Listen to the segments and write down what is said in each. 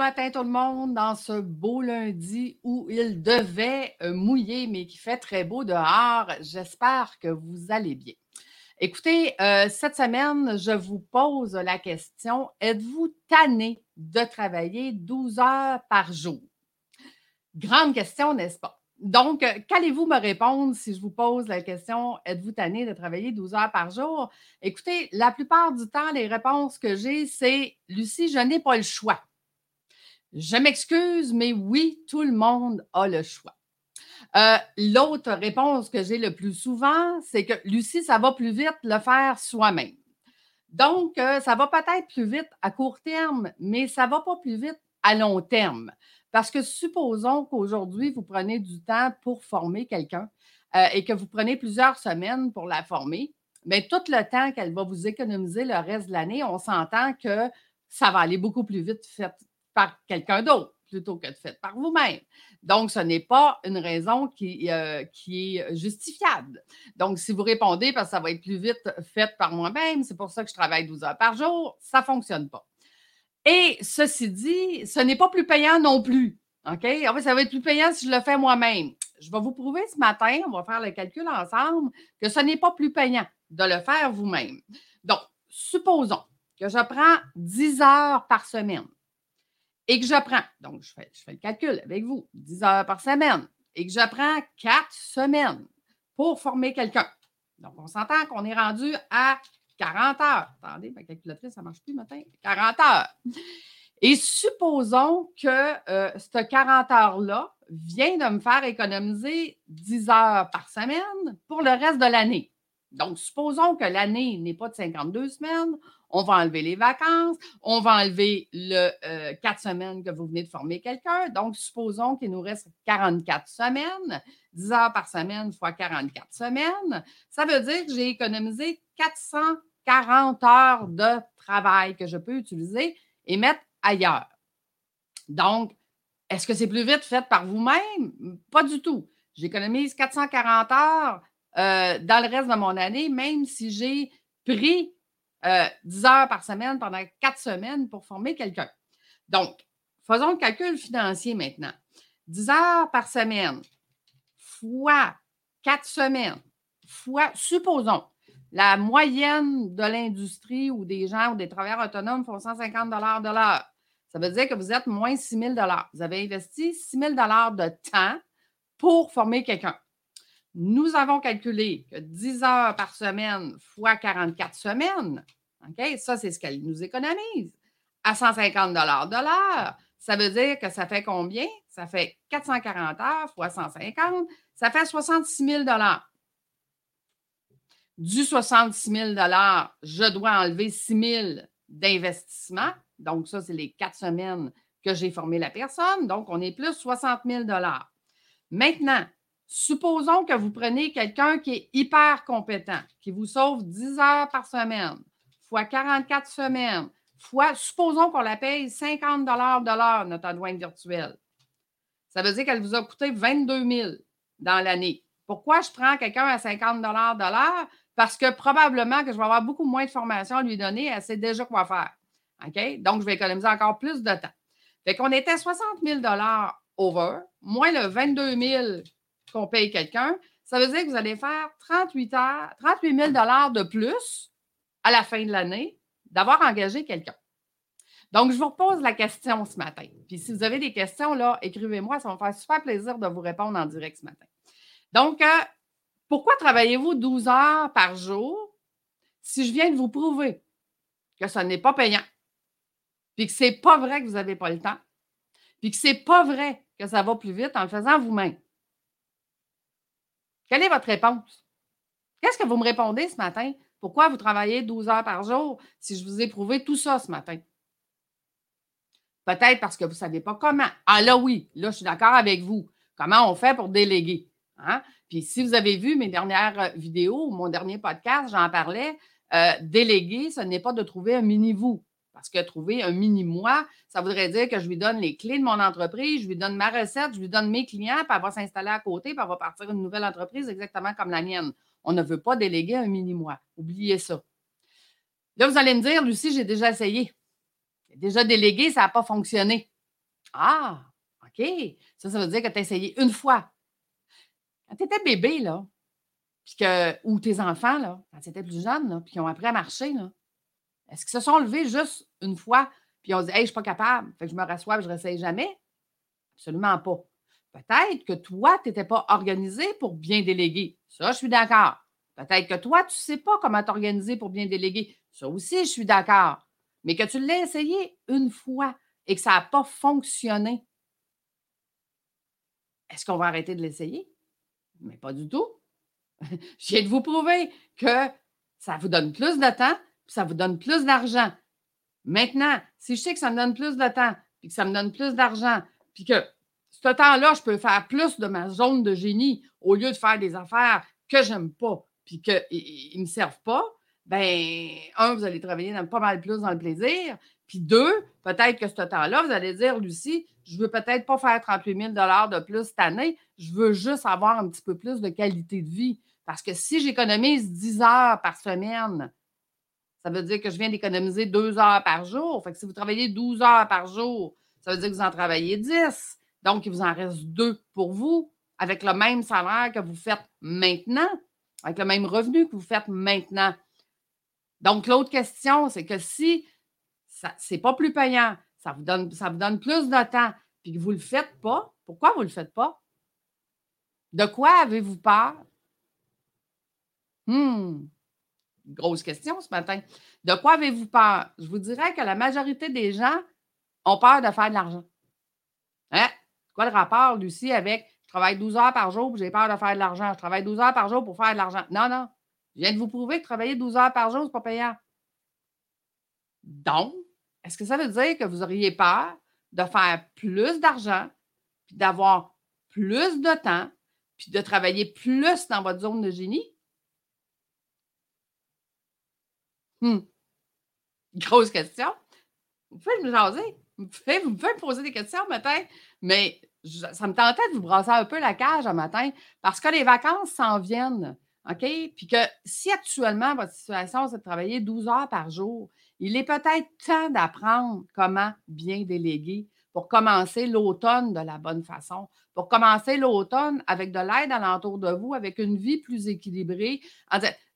matin tout le monde dans ce beau lundi où il devait euh, mouiller mais qui fait très beau dehors. J'espère que vous allez bien. Écoutez, euh, cette semaine, je vous pose la question, êtes-vous tanné de travailler 12 heures par jour? Grande question, n'est-ce pas? Donc, euh, qu'allez-vous me répondre si je vous pose la question êtes-vous tanné de travailler 12 heures par jour? Écoutez, la plupart du temps, les réponses que j'ai, c'est Lucie, je n'ai pas le choix. Je m'excuse, mais oui, tout le monde a le choix. Euh, l'autre réponse que j'ai le plus souvent, c'est que Lucie, ça va plus vite le faire soi-même. Donc, euh, ça va peut-être plus vite à court terme, mais ça ne va pas plus vite à long terme. Parce que supposons qu'aujourd'hui, vous prenez du temps pour former quelqu'un euh, et que vous prenez plusieurs semaines pour la former, mais tout le temps qu'elle va vous économiser le reste de l'année, on s'entend que ça va aller beaucoup plus vite fait par quelqu'un d'autre plutôt que de fait par vous-même. Donc, ce n'est pas une raison qui, euh, qui est justifiable. Donc, si vous répondez parce que ça va être plus vite fait par moi-même, c'est pour ça que je travaille 12 heures par jour, ça ne fonctionne pas. Et ceci dit, ce n'est pas plus payant non plus. OK? En fait, ça va être plus payant si je le fais moi-même. Je vais vous prouver ce matin, on va faire le calcul ensemble, que ce n'est pas plus payant de le faire vous-même. Donc, supposons que je prends 10 heures par semaine et que je prends, donc je fais, le calcul avec vous, 10 heures par semaine, et que je prends 4 semaines pour former quelqu'un. Donc, on s'entend qu'on est rendu à 40 heures. Attendez, ma calculatrice, ça ne marche plus matin. 40 heures. Et supposons que euh, cette 40 heures-là vient de me faire économiser 10 heures par semaine pour le reste de l'année. Donc, supposons que l'année n'est pas de 52 semaines, on va enlever les vacances, on va enlever le euh, 4 semaines que vous venez de former quelqu'un. Donc, supposons qu'il nous reste 44 semaines, 10 heures par semaine fois 44 semaines. Ça veut dire que j'ai économisé 440 heures de travail que je peux utiliser et mettre ailleurs. Donc, est-ce que c'est plus vite fait par vous-même? Pas du tout. J'économise 440 heures euh, dans le reste de mon année, même si j'ai pris 10 euh, heures par semaine pendant 4 semaines pour former quelqu'un. Donc, faisons le calcul financier maintenant. 10 heures par semaine fois 4 semaines fois, supposons, la moyenne de l'industrie ou des gens ou des travailleurs autonomes font 150 de l'heure. Ça veut dire que vous êtes moins 6 000 Vous avez investi 6 000 de temps pour former quelqu'un. Nous avons calculé que 10 heures par semaine fois 44 semaines, OK, ça, c'est ce qu'elle nous économise, à 150 de l'heure. Ça veut dire que ça fait combien? Ça fait 440 heures fois 150, ça fait 66 000 Du 66 000 je dois enlever 6 000 d'investissement. Donc, ça, c'est les quatre semaines que j'ai formé la personne. Donc, on est plus 60 000 Maintenant, supposons que vous prenez quelqu'un qui est hyper compétent, qui vous sauve 10 heures par semaine, fois 44 semaines, fois, supposons qu'on la paye 50 de l'heure, notre adjointe virtuelle. Ça veut dire qu'elle vous a coûté 22 000 dans l'année. Pourquoi je prends quelqu'un à 50 de l'heure? Parce que probablement que je vais avoir beaucoup moins de formation à lui donner. Elle sait déjà quoi faire. Donc, je vais économiser encore plus de temps. Fait qu'on était 60 000 over, moins le 22 000 qu'on paye quelqu'un. Ça veut dire que vous allez faire 38, heures, 38 000 de plus à la fin de l'année d'avoir engagé quelqu'un. Donc, je vous repose la question ce matin. Puis, si vous avez des questions, là, écrivez-moi. Ça va me faire super plaisir de vous répondre en direct ce matin. Donc, euh, pourquoi travaillez-vous 12 heures par jour si je viens de vous prouver que ce n'est pas payant? puis que c'est pas vrai que vous n'avez pas le temps, puis que c'est pas vrai que ça va plus vite en le faisant vous-même? Quelle est votre réponse? Qu'est-ce que vous me répondez ce matin? Pourquoi vous travaillez 12 heures par jour si je vous ai prouvé tout ça ce matin? Peut-être parce que vous ne savez pas comment. Ah là oui, là je suis d'accord avec vous. Comment on fait pour déléguer? Hein? Puis si vous avez vu mes dernières vidéos, mon dernier podcast, j'en parlais, euh, déléguer, ce n'est pas de trouver un mini-vous. Parce que trouver un mini-moi, ça voudrait dire que je lui donne les clés de mon entreprise, je lui donne ma recette, je lui donne mes clients, puis elle va s'installer à côté, puis elle va partir une nouvelle entreprise exactement comme la mienne. On ne veut pas déléguer un mini-moi. Oubliez ça. Là, vous allez me dire, Lucie, j'ai déjà essayé. J'ai déjà délégué, ça n'a pas fonctionné. Ah, OK. Ça, ça veut dire que tu as essayé une fois. Quand tu étais bébé, là, que, ou tes enfants, là, quand tu étais plus jeune, puis qu'ils ont appris à marcher, là, est-ce qu'ils se sont levés juste une fois, puis ont dit Hey, je ne suis pas capable, fait que je me rassois et je ne réessaye jamais? Absolument pas. Peut-être que toi, tu n'étais pas organisé pour bien déléguer. Ça, je suis d'accord. Peut-être que toi, tu ne sais pas comment t'organiser pour bien déléguer. Ça aussi, je suis d'accord. Mais que tu l'aies essayé une fois et que ça n'a pas fonctionné, est-ce qu'on va arrêter de l'essayer? Mais pas du tout. je viens de vous prouver que ça vous donne plus de temps, ça vous donne plus d'argent. Maintenant, si je sais que ça me donne plus de temps, puis que ça me donne plus d'argent, puis que ce temps-là, je peux faire plus de ma zone de génie au lieu de faire des affaires que j'aime pas, puis qu'ils ne me servent pas, ben, un, vous allez travailler pas mal plus dans le plaisir. Puis deux, peut-être que ce temps-là, vous allez dire, Lucie, je veux peut-être pas faire 38 000 de plus cette année, je veux juste avoir un petit peu plus de qualité de vie. Parce que si j'économise 10 heures par semaine, ça veut dire que je viens d'économiser 2 heures par jour. Fait que si vous travaillez 12 heures par jour, ça veut dire que vous en travaillez 10. Donc, il vous en reste deux pour vous avec le même salaire que vous faites maintenant, avec le même revenu que vous faites maintenant. Donc, l'autre question, c'est que si ce n'est pas plus payant, ça vous, donne, ça vous donne plus de temps, puis que vous ne le faites pas, pourquoi vous ne le faites pas? De quoi avez-vous peur? Hmm, grosse question ce matin. De quoi avez-vous peur? Je vous dirais que la majorité des gens ont peur de faire de l'argent. Hein? Quoi le rapport, Lucie, avec je travaille 12 heures par jour j'ai peur de faire de l'argent. Je travaille 12 heures par jour pour faire de l'argent. Non, non. Je viens de vous prouver que travailler 12 heures par jour, ce n'est pas payant. Donc, est-ce que ça veut dire que vous auriez peur de faire plus d'argent, puis d'avoir plus de temps, puis de travailler plus dans votre zone de génie? Hmm. Grosse question. Vous pouvez me jaser. Vous pouvez, me poser des questions matin, mais ça me tentait de vous brasser un peu la cage un matin parce que les vacances s'en viennent. OK? Puis que si actuellement votre situation, c'est de travailler 12 heures par jour, il est peut-être temps d'apprendre comment bien déléguer pour commencer l'automne de la bonne façon, pour commencer l'automne avec de l'aide alentour de vous, avec une vie plus équilibrée.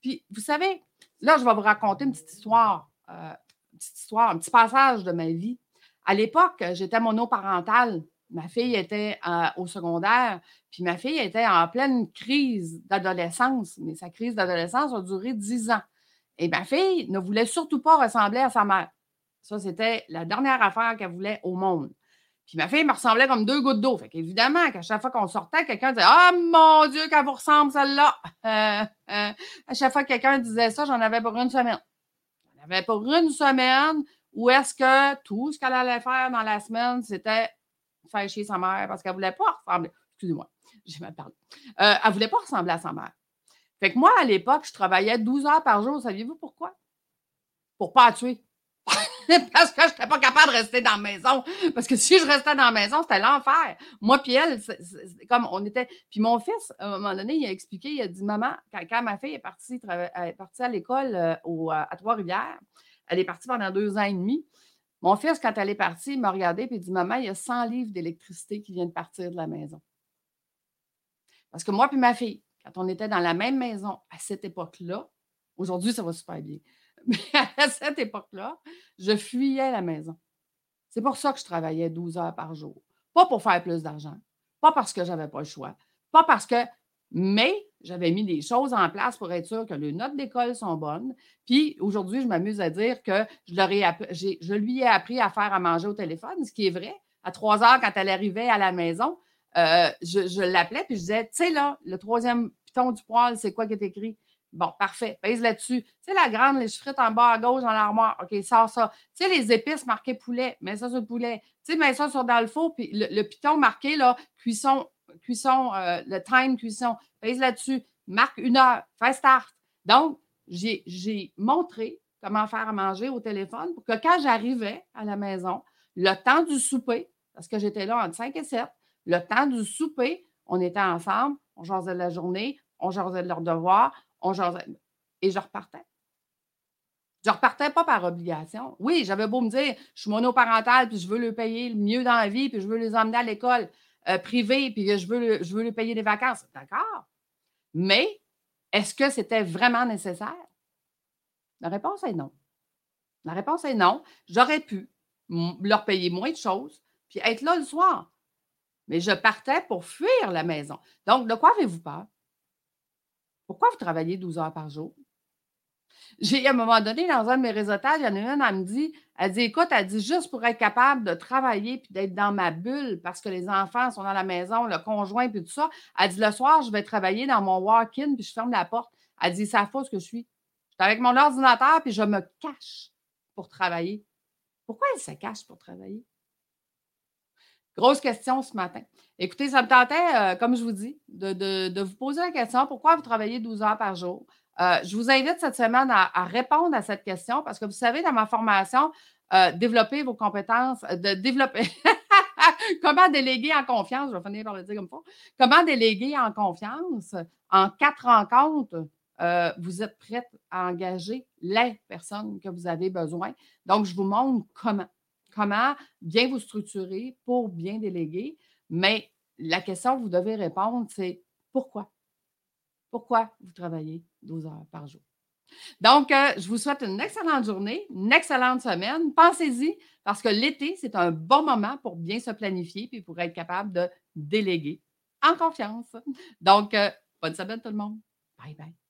Puis, vous savez, là, je vais vous raconter une petite histoire, euh, une petite histoire, un petit passage de ma vie. À l'époque, j'étais monoparentale. Ma fille était euh, au secondaire, puis ma fille était en pleine crise d'adolescence, mais sa crise d'adolescence a duré dix ans. Et ma fille ne voulait surtout pas ressembler à sa mère. Ça, c'était la dernière affaire qu'elle voulait au monde. Puis ma fille me ressemblait comme deux gouttes d'eau. Fait qu'évidemment, qu'à chaque fois qu'on sortait, quelqu'un disait Ah mon Dieu, qu'elle vous ressemble celle-là. Euh, euh, à chaque fois que quelqu'un disait ça, j'en avais pour une semaine. J'en avais pour une semaine où est-ce que tout ce qu'elle allait faire dans la semaine, c'était faire chier sa mère parce qu'elle ne voulait pas ressembler. Excusez-moi, j'ai mal parlé. Euh, elle ne voulait pas ressembler à sa mère. Fait que moi, à l'époque, je travaillais 12 heures par jour. Saviez-vous pourquoi? Pour ne pas tuer. parce que je n'étais pas capable de rester dans la maison. Parce que si je restais dans la maison, c'était l'enfer. Moi, puis elle, comme on était. Puis mon fils, à un moment donné, il a expliqué, il a dit Maman, quand, ma fille est partie, à l'école euh, à Trois-Rivières, elle est partie pendant deux ans et demi. Mon fils, quand elle est partie, il m'a regardé et il dit Maman, il y a 100 livres d'électricité qui viennent de partir de la maison. Parce que moi puis ma fille, quand on était dans la même maison à cette époque-là, aujourd'hui, ça va super bien. Mais à cette époque-là, je fuyais la maison. C'est pour ça que je travaillais 12 heures par jour. Pas pour faire plus d'argent, pas parce que je n'avais pas le choix, pas parce que mais j'avais mis des choses en place pour être sûr que les notes d'école sont bonnes. Puis aujourd'hui, je m'amuse à dire que je, lui ai appris à faire à manger au téléphone, ce qui est vrai. À trois heures, quand elle arrivait à la maison, euh, je, l'appelais puis je disais, tu sais là, le troisième piton du poil, c'est quoi qui est écrit? Bon, parfait, pèse là-dessus. Tu sais, la grande, les frites en bas à gauche dans l'armoire. OK, sors ça. Tu sais, les épices marquées poulet, mets ça sur le poulet. Tu sais, mets ça sur dans le four, puis le piton marqué, là, cuisson cuisson, euh, le time cuisson, pèse là-dessus, marque une heure, fais start. Donc, j'ai montré comment faire à manger au téléphone pour que quand j'arrivais à la maison, le temps du souper, parce que j'étais là entre 5 et 7, le temps du souper, on était ensemble, on jasait de la journée, on jasait de leur devoir, et je repartais. Je ne repartais pas par obligation. Oui, j'avais beau me dire, je suis monoparentale, puis je veux le payer le mieux dans la vie, puis je veux les emmener à l'école euh, privée, puis je veux, je veux lui payer des vacances. D'accord. Mais est-ce que c'était vraiment nécessaire? La réponse est non. La réponse est non. J'aurais pu leur payer moins de choses, puis être là le soir. Mais je partais pour fuir la maison. Donc, de quoi avez-vous peur? Pourquoi vous travaillez 12 heures par jour? J'ai, à un moment donné, dans un de mes réseautages, il y en a une, elle me dit, elle dit, écoute, elle dit, juste pour être capable de travailler puis d'être dans ma bulle parce que les enfants sont dans la maison, le conjoint puis tout ça, elle dit, le soir, je vais travailler dans mon walk-in puis je ferme la porte. Elle dit, ça fausse que je suis. Je suis avec mon ordinateur puis je me cache pour travailler. Pourquoi elle se cache pour travailler? Grosse question ce matin. Écoutez, ça me tentait, euh, comme je vous dis, de, vous poser la question pourquoi vous travaillez 12 heures par jour? Euh, je vous invite cette semaine à, répondre à cette question parce que vous savez, dans ma formation, euh, développer vos compétences, de développer. Comment déléguer en confiance? Je vais finir par le dire comme ça. Comment déléguer en confiance? En quatre rencontres, vous êtes prête à engager les personnes que vous avez besoin. Donc, je vous montre comment comment bien vous structurer pour bien déléguer. Mais la question que vous devez répondre, c'est pourquoi? Pourquoi vous travaillez 12 heures par jour? Donc, euh, je vous souhaite une excellente journée, une excellente semaine. Pensez-y, parce que l'été, c'est un bon moment pour bien se planifier et pour être capable de déléguer en confiance. Donc, euh, bonne semaine tout le monde. Bye bye.